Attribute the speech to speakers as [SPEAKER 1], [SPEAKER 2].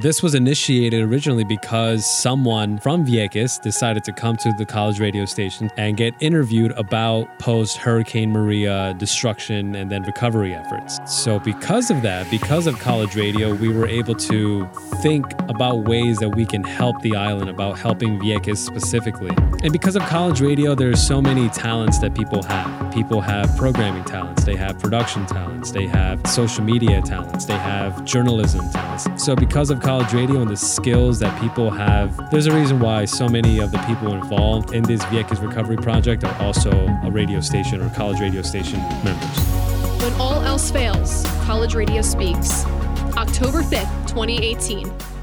[SPEAKER 1] This was initiated originally because someone from Vieques decided to come to the college radio station and get interviewed about post Hurricane Maria destruction and then recovery efforts. So, because of that, because of college radio, we were able to think about ways that we can help the island, about helping Vieques specifically. And because of college radio, there's so many talents that people have. People have programming talents, they have production talents, they have social media talents, they have journalism talents. So, because of college radio and the skills that people have, there's a reason why so many of the people involved in this Vieques Recovery Project are also a radio station or college radio station members.
[SPEAKER 2] When all else fails, college radio speaks. October 5th, 2018.